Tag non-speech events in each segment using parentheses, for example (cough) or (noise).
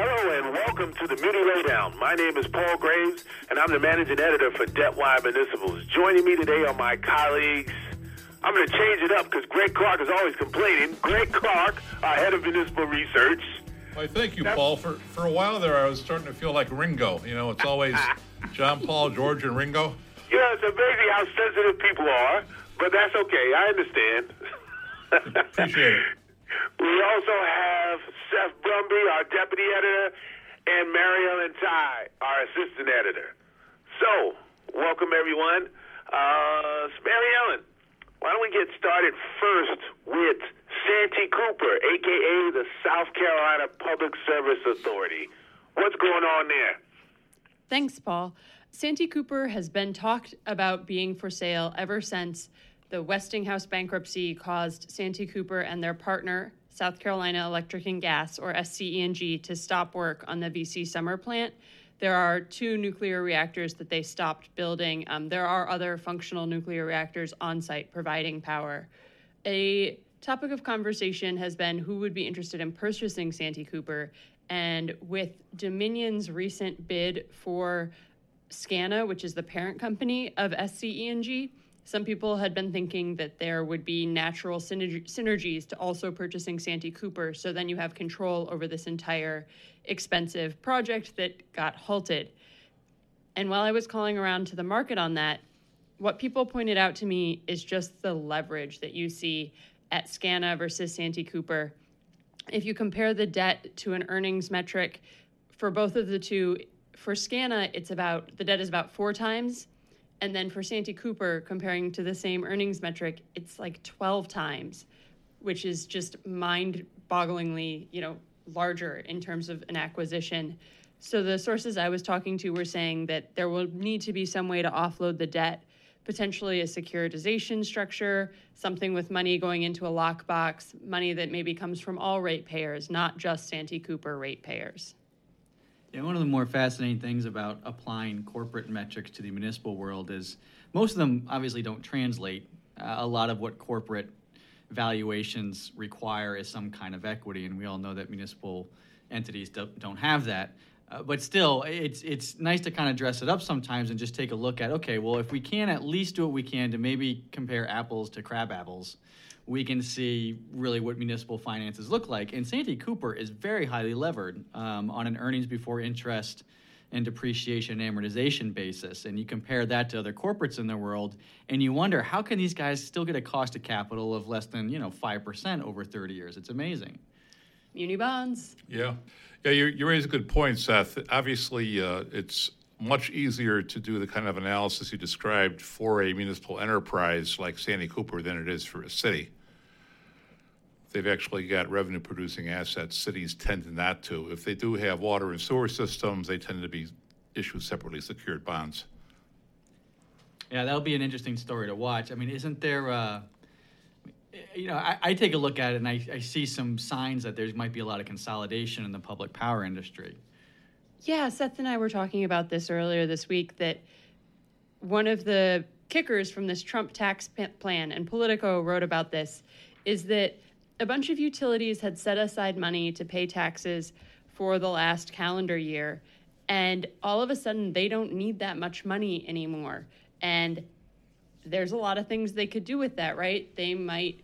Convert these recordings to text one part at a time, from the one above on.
Hello and welcome to the Muni Lowdown. My name is Paul Graves, and I'm the managing editor for Debtwire Municipals. Joining me today are my colleagues. I'm going to change it up because Greg Clark is always complaining. Greg Clark, our head of municipal research. Why, thank you, Paul. For for a while there, I was starting to feel like Ringo. You know, it's always (laughs) John, Paul, George, and Ringo. Yeah, it's amazing how sensitive people are, but that's okay. I understand. (laughs) Appreciate it. We also have Seth Brumby, our deputy editor, and Mary Ellen Ty, our assistant editor. So, welcome everyone. Uh, Mary Ellen, why don't we get started first with Santee Cooper, aka the South Carolina Public Service Authority. What's going on there? Thanks, Paul. Santee Cooper has been talked about being for sale ever since the Westinghouse bankruptcy caused Santee Cooper and their partner, South Carolina Electric and Gas, or SCE&G, to stop work on the VC Summer plant. There are two nuclear reactors that they stopped building. Um, there are other functional nuclear reactors on site providing power. A topic of conversation has been who would be interested in purchasing Santee Cooper. And with Dominion's recent bid for SCANA, which is the parent company of SCE&G, some people had been thinking that there would be natural synerg- synergies to also purchasing Santee Cooper, so then you have control over this entire expensive project that got halted. And while I was calling around to the market on that, what people pointed out to me is just the leverage that you see at SCANA versus Santee Cooper. If you compare the debt to an earnings metric for both of the two, for SCANA, it's about the debt is about four times and then for Santee Cooper, comparing to the same earnings metric, it's like 12 times, which is just mind bogglingly, you know, larger in terms of an acquisition. So the sources I was talking to were saying that there will need to be some way to offload the debt, potentially a securitization structure, something with money going into a lockbox, money that maybe comes from all ratepayers, not just Santee Cooper ratepayers. Yeah, one of the more fascinating things about applying corporate metrics to the municipal world is most of them obviously don't translate. Uh, a lot of what corporate valuations require is some kind of equity, and we all know that municipal entities don't, don't have that. Uh, but still, it's it's nice to kind of dress it up sometimes and just take a look at okay, well, if we can at least do what we can to maybe compare apples to crab apples, we can see really what municipal finances look like. And Santee Cooper is very highly levered um, on an earnings before interest and depreciation and amortization basis. And you compare that to other corporates in the world, and you wonder how can these guys still get a cost of capital of less than you know five percent over 30 years? It's amazing. Muni bonds. Yeah, yeah. You, you raise a good point, Seth. Obviously, uh, it's much easier to do the kind of analysis you described for a municipal enterprise like Santee Cooper than it is for a city they've actually got revenue producing assets. Cities tend not to. If they do have water and sewer systems, they tend to be issued separately secured bonds. Yeah, that'll be an interesting story to watch. I mean, isn't there, uh, you know, I, I, take a look at it and I, I see some signs that there might be a lot of consolidation in the public power industry. Yeah, Seth and I were talking about this earlier this week that one of the kickers from this Trump tax plan, and Politico wrote about this, is that a bunch of utilities had set aside money to pay taxes for the last calendar year. And all of a sudden, they don't need that much money anymore. And there's a lot of things they could do with that, right? They might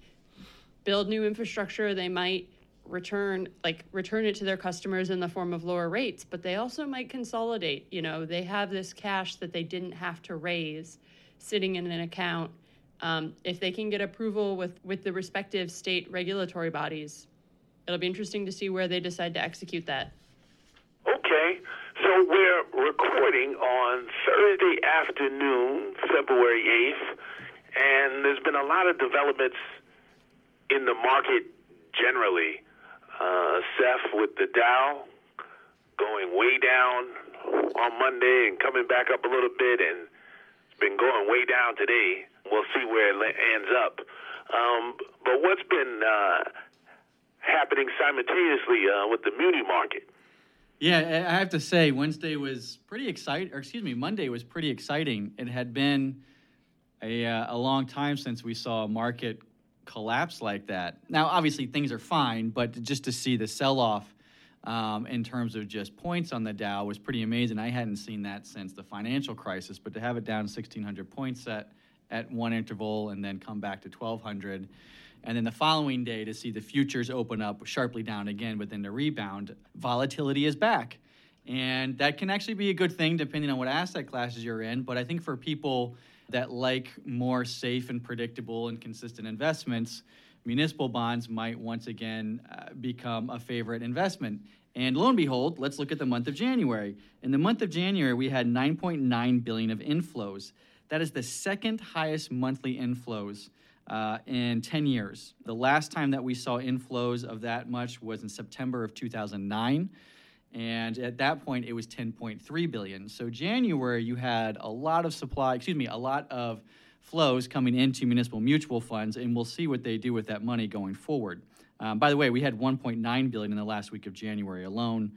build new infrastructure, they might return like return it to their customers in the form of lower rates but they also might consolidate you know they have this cash that they didn't have to raise sitting in an account um, if they can get approval with, with the respective state regulatory bodies. It'll be interesting to see where they decide to execute that. Okay, so we're recording on Thursday afternoon, February 8th, and there's been a lot of developments in the market generally. Uh, Seth with the Dow going way down on Monday and coming back up a little bit, and it's been going way down today we'll see where it ends up. Um, but what's been uh, happening simultaneously uh, with the muni market? Yeah, I have to say, Wednesday was pretty exciting, or excuse me, Monday was pretty exciting. It had been a, uh, a long time since we saw a market collapse like that. Now, obviously, things are fine, but just to see the sell off um, in terms of just points on the Dow was pretty amazing. I hadn't seen that since the financial crisis, but to have it down 1,600 points at, at one interval and then come back to 1,200, and then the following day to see the futures open up sharply down again, but then to rebound, volatility is back. And that can actually be a good thing depending on what asset classes you're in. But I think for people that like more safe and predictable and consistent investments, municipal bonds might once again uh, become a favorite investment. And lo and behold, let's look at the month of January. In the month of January, we had 9.9 billion of inflows. That is the second highest monthly inflows uh, in 10 years. The last time that we saw inflows of that much was in September of 2009 and at that point it was 10.3 billion. So january you had a lot of supply excuse me a lot of flows coming into municipal mutual funds and we'll see what they do with that money going forward. Um, by the way we had 1.9 billion in the last week of january alone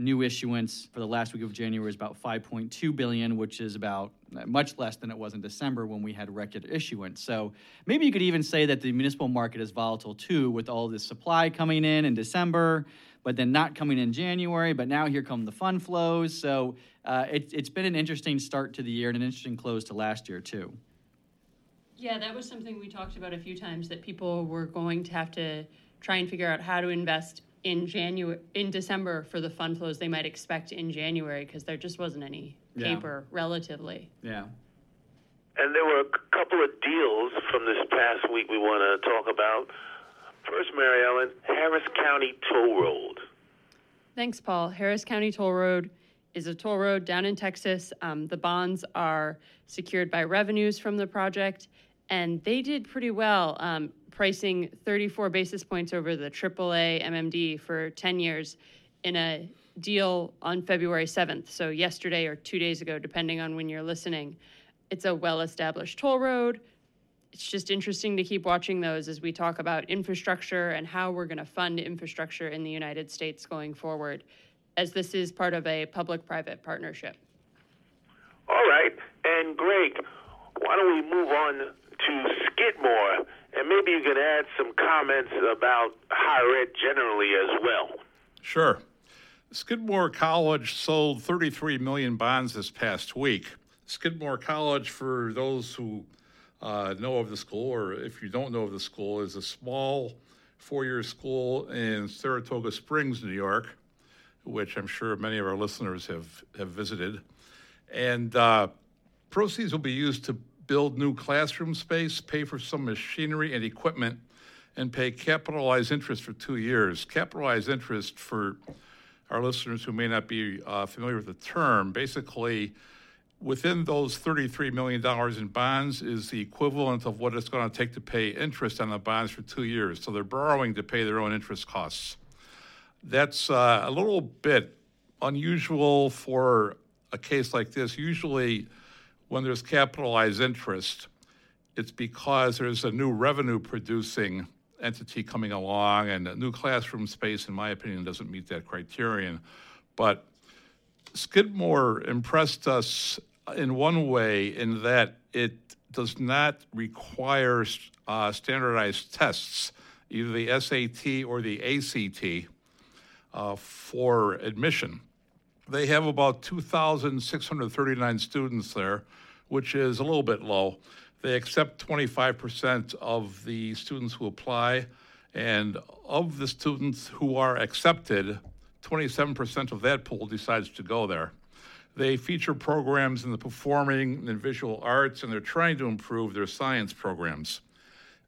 new issuance for the last week of january is about 5.2 billion which is about uh, much less than it was in december when we had record issuance so maybe you could even say that the municipal market is volatile too with all this supply coming in in december but then not coming in January. But now here come the fund flows. So uh, it, it's been an interesting start to the year and an interesting close to last year, too. Yeah, that was something we talked about a few times that people were going to have to try and figure out how to invest in January in December for the fund flows they might expect in January because there just wasn't any paper yeah. relatively. Yeah. And there were a couple of deals from this past week we want to talk about. First, Mary Ellen, Harris County Toll Road. Thanks, Paul. Harris County Toll Road is a toll road down in Texas. Um, the bonds are secured by revenues from the project, and they did pretty well, um, pricing 34 basis points over the AAA MMD for 10 years in a deal on February 7th, so yesterday or two days ago, depending on when you're listening. It's a well established toll road it's just interesting to keep watching those as we talk about infrastructure and how we're going to fund infrastructure in the United States going forward, as this is part of a public private partnership. All right. And Greg, why don't we move on to Skidmore? And maybe you can add some comments about higher ed generally as well. Sure. Skidmore College sold 33 million bonds this past week. Skidmore College, for those who uh, know of the school, or if you don't know of the school, is a small four-year school in Saratoga Springs, New York, which I'm sure many of our listeners have have visited, and uh, proceeds will be used to build new classroom space, pay for some machinery and equipment, and pay capitalized interest for two years. Capitalized interest for our listeners who may not be uh, familiar with the term, basically within those $33 million in bonds is the equivalent of what it's going to take to pay interest on the bonds for two years. So they're borrowing to pay their own interest costs. That's uh, a little bit unusual for a case like this. Usually, when there's capitalized interest, it's because there's a new revenue producing entity coming along, and a new classroom space, in my opinion, doesn't meet that criterion. But Skidmore impressed us in one way in that it does not require uh, standardized tests, either the SAT or the ACT, uh, for admission. They have about 2,639 students there, which is a little bit low. They accept 25% of the students who apply, and of the students who are accepted, 27% of that pool decides to go there. They feature programs in the performing and visual arts, and they're trying to improve their science programs.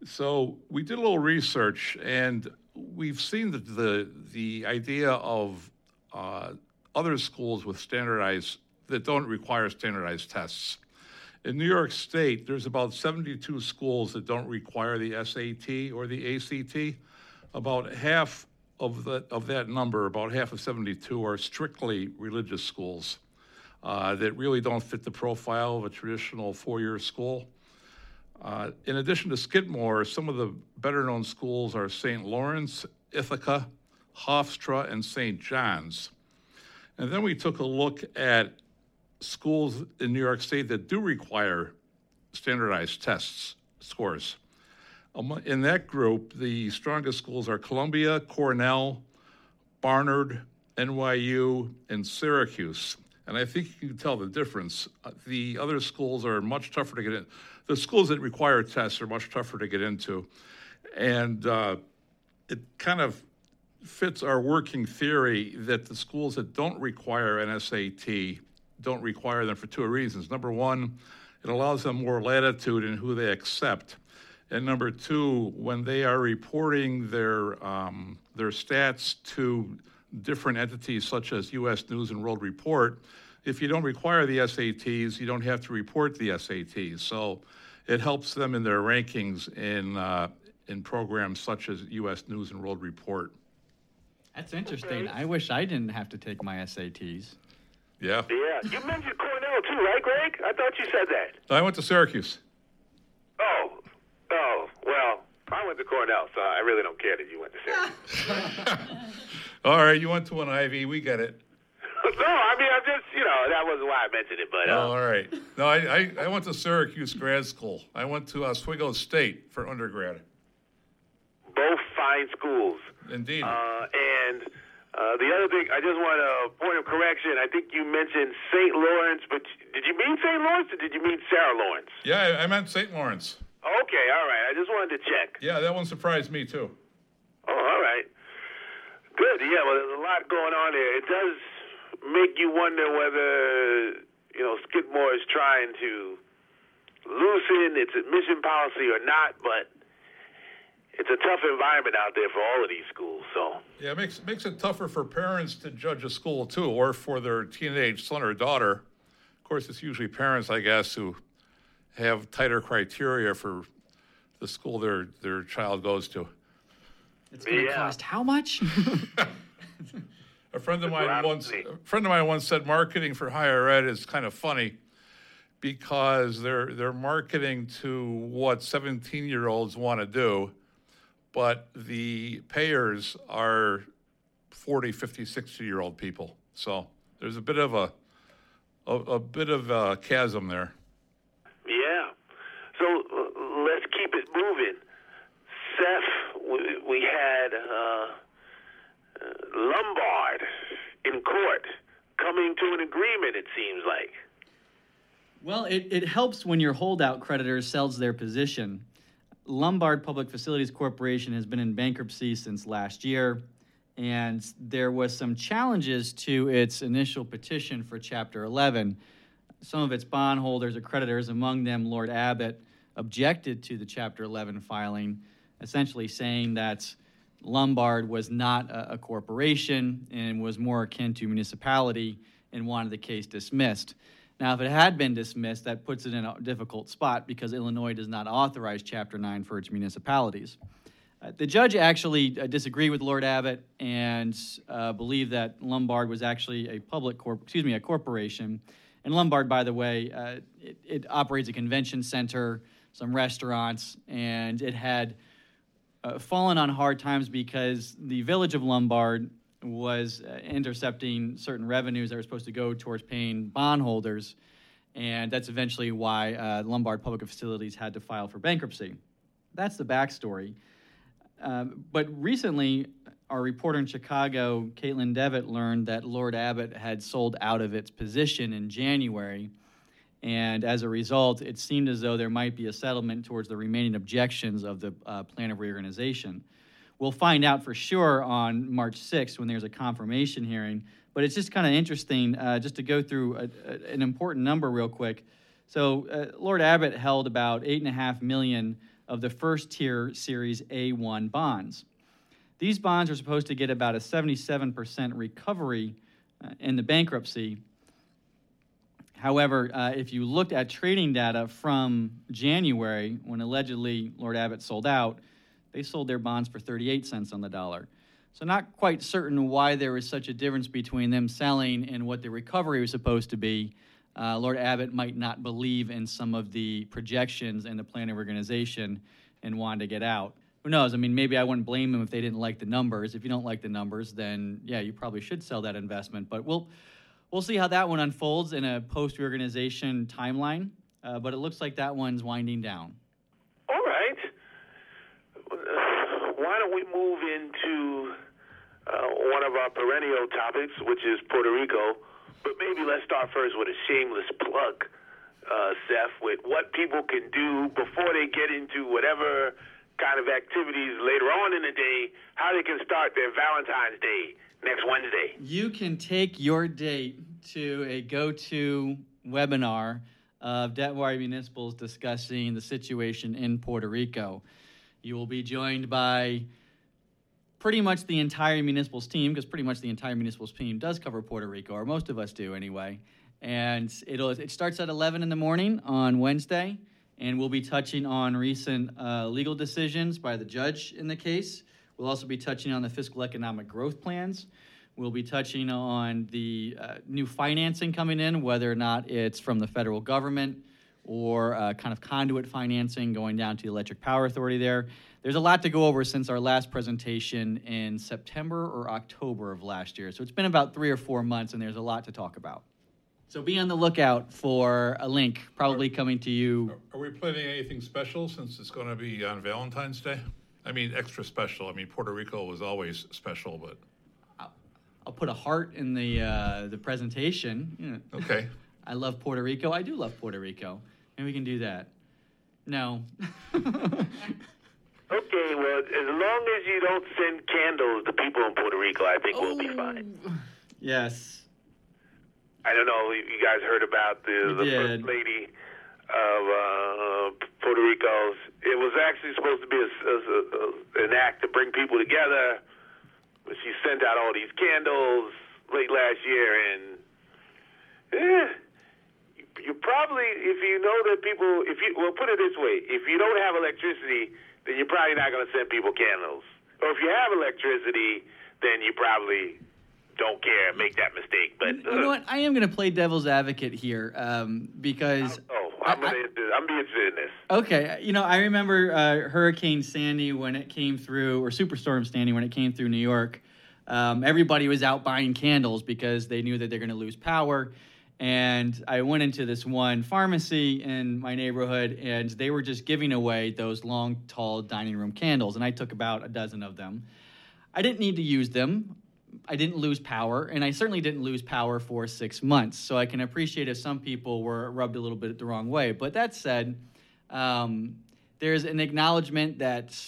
So we did a little research, and we've seen that the the idea of uh, other schools with standardized that don't require standardized tests. In New York State, there's about 72 schools that don't require the SAT or the ACT. About half of that of that number, about half of 72, are strictly religious schools uh, that really don't fit the profile of a traditional four year school. Uh, in addition to Skidmore, some of the better known schools are St. Lawrence, Ithaca, Hofstra, and St. John's. And then we took a look at schools in New York State that do require standardized tests scores. In that group, the strongest schools are Columbia, Cornell, Barnard, NYU, and Syracuse. And I think you can tell the difference. Uh, The other schools are much tougher to get in. The schools that require tests are much tougher to get into. And uh, it kind of fits our working theory that the schools that don't require an SAT don't require them for two reasons. Number one, it allows them more latitude in who they accept. And number two, when they are reporting their um, their stats to different entities such as U.S. News and World Report, if you don't require the SATs, you don't have to report the SATs. So it helps them in their rankings in uh, in programs such as U.S. News and World Report. That's interesting. I wish I didn't have to take my SATs. Yeah, Yeah, you mentioned Cornell too, right, Greg? I thought you said that. I went to Syracuse. Oh, oh, well, I went to Cornell, so I really don't care that you went to (laughs) Syracuse. All right, you went to an Ivy. We get it. (laughs) no, I mean, I'm just, you know, that wasn't why I mentioned it, but uh, Oh, all right. No, I, I, I went to Syracuse grad school. I went to Oswego State for undergrad. both fine schools. Indeed. Uh, and uh, the other thing, I just want a point of correction. I think you mentioned St. Lawrence, but did you mean St. Lawrence or did you mean Sarah Lawrence? yeah, I, I meant St. Lawrence. Okay, all right. I just wanted to check. Yeah, that one surprised me too. Oh, all right. Good. Yeah, well, there's a lot going on there. It does make you wonder whether, you know, Skidmore is trying to loosen its admission policy or not, but it's a tough environment out there for all of these schools, so. Yeah, it makes makes it tougher for parents to judge a school too, or for their teenage son or daughter. Of course, it's usually parents, I guess, who have tighter criteria for the school their their child goes to. It's going to Yeah. cost how much? (laughs) A friend of mine I'm once a friend of mine once said marketing for higher ed is kind of funny because they're they're marketing to what 17 year olds want to do, but the payers are 40, 50, 60 year old people. So there's a bit of a a, a bit of a chasm there. Yeah. So uh, let's keep it moving. Seth, we, we had uh, uh, Lombard in court coming to an agreement, it seems like. Well, it, it helps when your holdout creditor sells their position. Lombard Public Facilities Corporation has been in bankruptcy since last year, and there was some challenges to its initial petition for Chapter 11. Some of its bondholders or creditors, among them Lord Abbett, objected to the Chapter 11 filing, essentially saying that Lombard was not a, a corporation and was more akin to municipality and wanted the case dismissed. Now, if it had been dismissed, that puts it in a difficult spot because Illinois does not authorize Chapter 9 for its municipalities. Uh, the judge actually uh, disagreed with Lord Abbett and uh, believed that Lombard was actually a public corp, excuse me, a corporation. And Lombard, by the way, uh, it, it operates a convention center, some restaurants, and it had uh, fallen on hard times because the village of Lombard was uh, intercepting certain revenues that were supposed to go towards paying bondholders, and that's eventually why uh, Lombard Public Facilities had to file for bankruptcy. That's the backstory. Um, but recently, our reporter in Chicago, Caitlin Devitt, learned that Lord Abbett had sold out of its position in January. And as a result, it seemed as though there might be a settlement towards the remaining objections of the uh, plan of reorganization. We'll find out for sure on March 6th when there's a confirmation hearing. But it's just kind of interesting uh, just to go through a, a, an important number real quick. So uh, Lord Abbett held about eight and a half million of the first tier Series A1 bonds. These bonds are supposed to get about a 77% recovery uh, in the bankruptcy. However, uh, if you looked at trading data from January, when allegedly Lord Abbett sold out, they sold their bonds for 38 cents on the dollar. So, not quite certain why there was such a difference between them selling and what the recovery was supposed to be. Uh, Lord Abbett might not believe in some of the projections and the plan of organization and wanted to get out. Who knows? I mean, maybe I wouldn't blame them if they didn't like the numbers. If you don't like the numbers, then yeah, you probably should sell that investment. But we'll we'll see how that one unfolds in a post reorganization timeline. Uh, but it looks like that one's winding down. All right. Uh, Why don't we move into uh, one of our perennial topics, which is Puerto Rico. But maybe let's start first with a shameless plug, uh, Seth, with what people can do before they get into whatever kind of activities later on in the day, how they can start their Valentine's Day next Wednesday. You can take your date to a go to webinar of Debtwire Municipals discussing the situation in Puerto Rico. You will be joined by pretty much the entire municipals team, because pretty much the entire municipals team does cover Puerto Rico, or most of us do anyway. And it'll it starts at 11 in the morning on Wednesday, and we'll be touching on recent uh, legal decisions by the judge in the case. We'll also be touching on the fiscal economic growth plans. We'll be touching on the uh, new financing coming in, whether or not it's from the federal government or uh, kind of conduit financing going down to the Electric Power Authority there. There's a lot to go over since our last presentation in September or October of last year. So it's been about three or four months, and there's a lot to talk about. So be on the lookout for a link probably coming to you. Are we planning anything special since it's going to be on Valentine's Day? I mean, extra special. I mean, Puerto Rico was always special, but I'll put a heart in the uh, the presentation. Okay. (laughs) I love Puerto Rico. I do love Puerto Rico, and we can do that. No. (laughs) Okay, well, as long as you don't send candles to people in Puerto Rico, I think we'll be fine. yes. I don't know you guys heard about the, We the did. first lady of uh, Puerto Rico. It was actually supposed to be a, a, a, an act to bring people together, but she sent out all these candles late last year, and eh, you, probably, if you know that people, if you, well, put it this way, if you don't have electricity, then you're probably not going to send people candles. Or if you have electricity, then you probably don't care, make that mistake. But You know what? I am going to play devil's advocate here um, because. Oh, I'm, I- gonna, I'm being interested in this. Okay, you know, I remember uh, Hurricane Sandy when it came through, or Superstorm Sandy when it came through New York. Um, everybody was out buying candles because they knew that they're going to lose power. And I went into this one pharmacy in my neighborhood, and they were just giving away those long, tall dining room candles. And I took about a dozen of them. I didn't need to use them. I didn't lose power, and I certainly didn't lose power for six months. So I can appreciate if some people were rubbed a little bit the wrong way. But that said, um, there's an acknowledgement that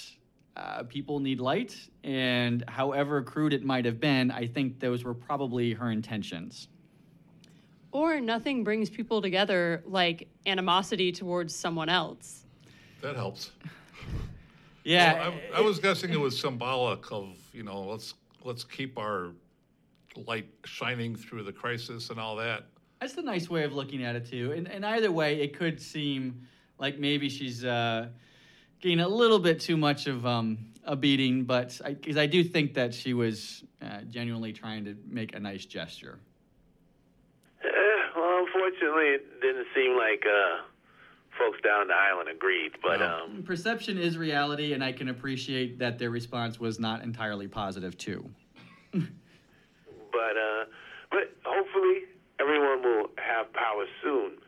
uh, people need light, and however crude it might have been, I think those were probably her intentions. Or nothing brings people together like animosity towards someone else. That helps. (laughs) Yeah, Well, I, I was guessing it was symbolic of you know let's let's keep our light shining through the crisis and all that. That's a nice way of looking at it too. And, and either way, it could seem like maybe she's uh, getting a little bit too much of um, a beating, but because I, do think that she was uh, genuinely trying to make a nice gesture. Unfortunately, it didn't seem like uh, folks down the island agreed. But No. um, Perception is reality, and I can appreciate that their response was not entirely positive too. but uh, but hopefully everyone will have power soon.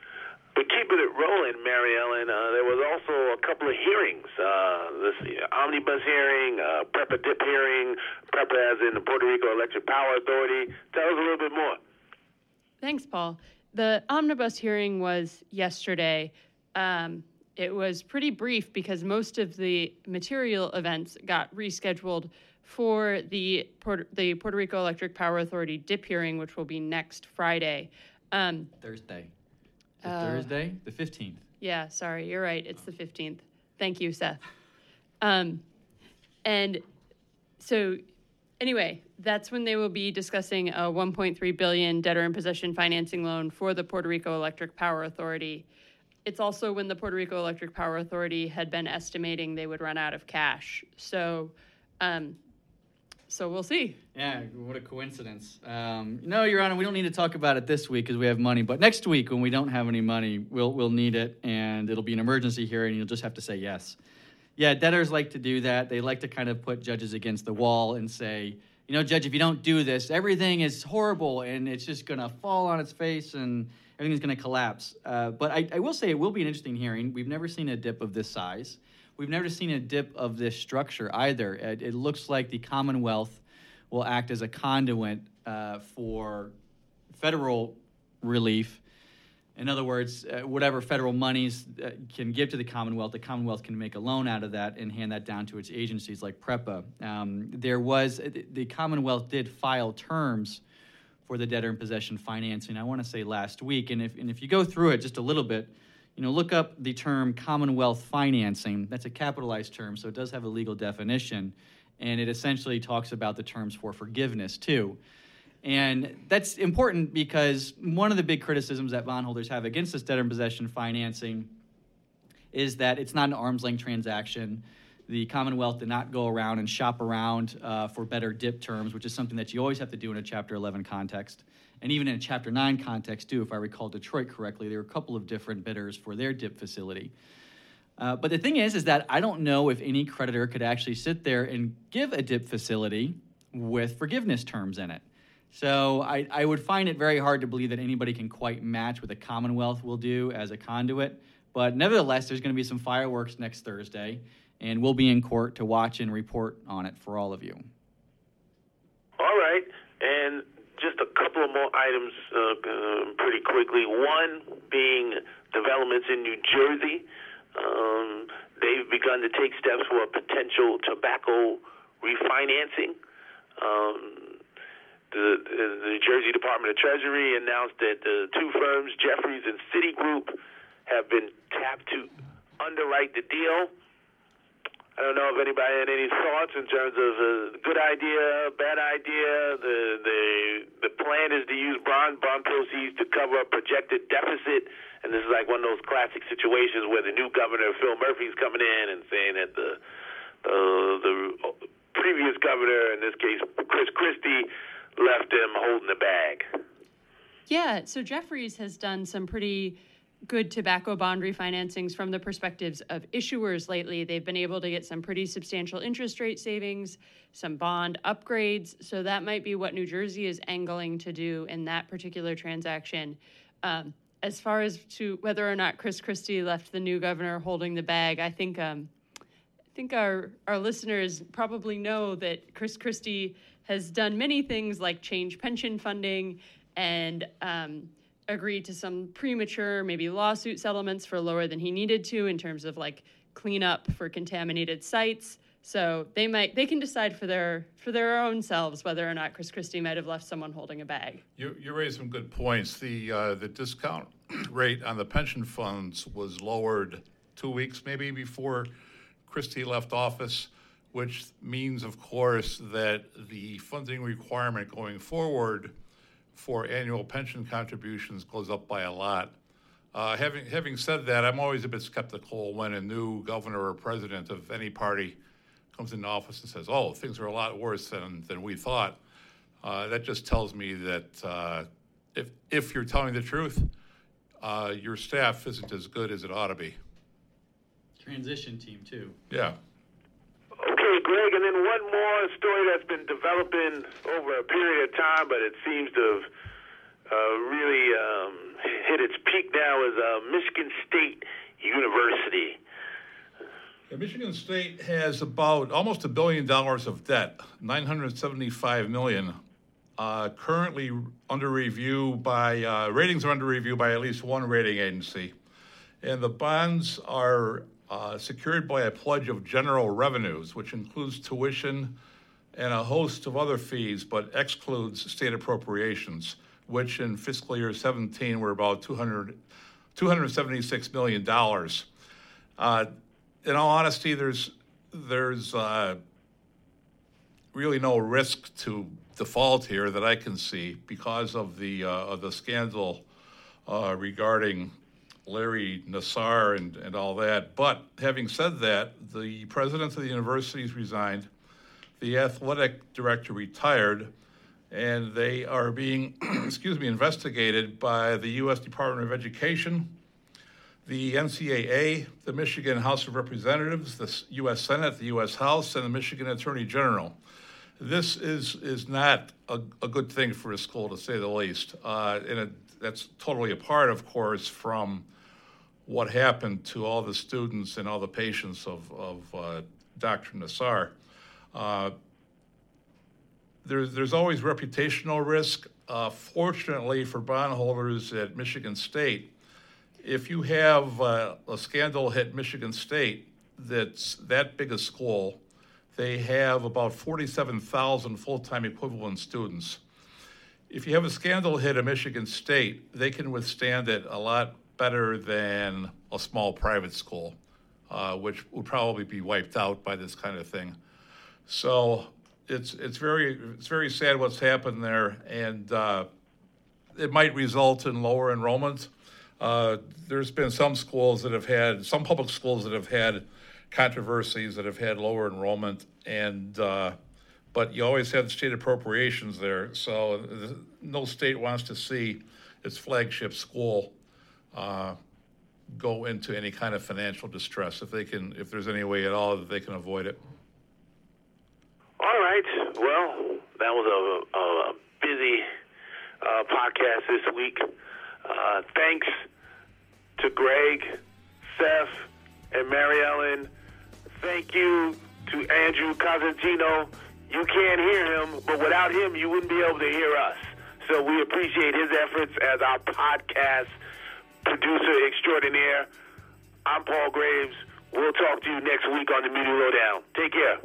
But keeping it rolling, Mary Ellen, uh, there was also a couple of hearings. Uh, this uh, omnibus hearing, uh, PREPA dip hearing, PREPA as in the Puerto Rico Electric Power Authority. Tell us a little bit more. Thanks, Paul. The omnibus hearing was yesterday. Um, it was pretty brief because most of the material events got rescheduled for the Puerto, the Puerto Rico Electric Power Authority DIP hearing, which will be next Friday. Um, Thursday. Uh, Thursday? The 15th. yeah, sorry, you're right. It's the 15th. Thank you, Seth. Um, and so, anyway, that's when they will be discussing a 1.3 billion debtor in possession financing loan for the Puerto Rico Electric Power Authority. It's also when the Puerto Rico Electric Power Authority had been estimating they would run out of cash. So, um, so we'll see. Yeah, what a coincidence. Um, no, Your Honor, we don't need to talk about it this week because we have money. But next week, when we don't have any money, we'll we'll need it, and it'll be an emergency hearing. And you'll just have to say yes. Yeah, debtors like to do that. They like to kind of put judges against the wall and say, you know, judge, if you don't do this, everything is horrible and it's just going to fall on its face and everything's going to collapse. Uh, but I, I will say it will be an interesting hearing. We've never seen a dip of this size. We've never seen a dip of this structure either. It, it looks like the Commonwealth will act as a conduit uh, for federal relief. In other words, uh, whatever federal monies uh, can give to the Commonwealth, the Commonwealth can make a loan out of that and hand that down to its agencies like PREPA. Um, there was, the Commonwealth did file terms for the debtor in possession financing, I want to say last week. And if, and if you go through it just a little bit, you know, look up the term Commonwealth financing. That's a capitalized term, so it does have a legal definition. And it essentially talks about the terms for forgiveness, too. And that's important because one of the big criticisms that bondholders have against this debtor in possession financing is that it's not an arm's length transaction. The Commonwealth did not go around and shop around uh, for better DIP terms, which is something that you always have to do in a Chapter 11 context. And even in a Chapter 9 context, too, if I recall Detroit correctly, there were a couple of different bidders for their DIP facility. Uh, but the thing is, is that I don't know if any creditor could actually sit there and give a DIP facility with forgiveness terms in it. So I, I would find it very hard to believe that anybody can quite match what the Commonwealth will do as a conduit. But nevertheless, there's going to be some fireworks next Thursday, and we'll be in court to watch and report on it for all of you. All right. And just a couple of more items uh, uh, pretty quickly. One being developments in New Jersey. Um, they've begun to take steps for a potential tobacco refinancing. Um, the, the New Jersey Department of Treasury announced that the two firms, Jefferies and Citigroup, have been tapped to underwrite the deal. I don't know if anybody had any thoughts in terms of a good idea, bad idea. The the the plan is to use bond bond proceeds to cover a projected deficit, and this is like one of those classic situations where the new governor Phil Murphy's coming in and saying that the the the previous governor, in this case Chris Christie, left him holding the bag. Yeah, so Jefferies has done some pretty good tobacco bond refinancings from the perspectives of issuers lately. They've been able to get some pretty substantial interest rate savings, some bond upgrades. So that might be what New Jersey is angling to do in that particular transaction. Um, as far as to whether or not Chris Christie left the new governor holding the bag, I think um, think our our listeners probably know that Chris Christie has done many things like change pension funding and um, agreed to some premature, maybe lawsuit settlements for lower than he needed to in terms of like cleanup for contaminated sites. So they might they can decide for their for their own selves whether or not Chris Christie might have left someone holding a bag. You you raised some good points. The uh, the discount rate on the pension funds was lowered two weeks maybe before Christie left office which means, of course, that the funding requirement going forward for annual pension contributions goes up by a lot. Uh, having having said that, I'm always a bit skeptical when a new governor or president of any party comes into office and says, "Oh, things are a lot worse than than we thought." Uh, that just tells me that uh, if if you're telling the truth, uh, your staff isn't as good as it ought to be. Transition team too. Yeah. Okay, Greg, and then one more story that's been developing over a period of time, but it seems to have uh, really um, hit its peak now is uh, Michigan State University. Yeah, Michigan State has about almost a billion dollars of debt, 975 million. Uh, currently under review by uh, ratings are under review by at least one rating agency, and the bonds are uh, secured by a pledge of general revenues, which includes tuition and a host of other fees, but excludes state appropriations, which in fiscal year 17 were about 200, $276 million. Uh, in all honesty, there's, there's uh, really no risk to default here that I can see because of the, uh, of the scandal uh, regarding Larry Nassar and, and all that. But having said that, the president of the universities resigned, the athletic director retired, and they are being, (clears throat) excuse me, investigated by the U.S. Department of Education, the NCAA, the Michigan House of Representatives, the U.S. Senate, the U.S. House, and the Michigan Attorney General. This is is not a, a good thing for a school, to say the least, uh, and it, that's totally apart, of course, from what happened to all the students and all the patients of, of uh, Dr. Nassar. Uh, there's there's always reputational risk. Uh, fortunately for bondholders at Michigan State, if you have uh, a scandal hit Michigan State that's that big a school, they have about 47,000 full-time equivalent students. If you have a scandal hit at Michigan State, they can withstand it a lot better than a small private school, uh, which would probably be wiped out by this kind of thing. So it's it's very it's very sad what's happened there, and uh, it might result in lower enrollment. Uh, there's been some schools that have had some public schools that have had controversies that have had lower enrollment, and uh, but you always have state appropriations there, so no state wants to see its flagship school uh, go into any kind of financial distress if they can, if there's any way at all that they can avoid it. All right. Well, that was a, a busy uh, podcast this week. Uh, thanks to Greg, Seth, and Mary Ellen. Thank you to Andrew Cosentino. You can't hear him, but without him, you wouldn't be able to hear us. So we appreciate his efforts as our podcast producer extraordinaire. I'm Paul Graves. We'll talk to you next week on the Muni Lowdown. Take care.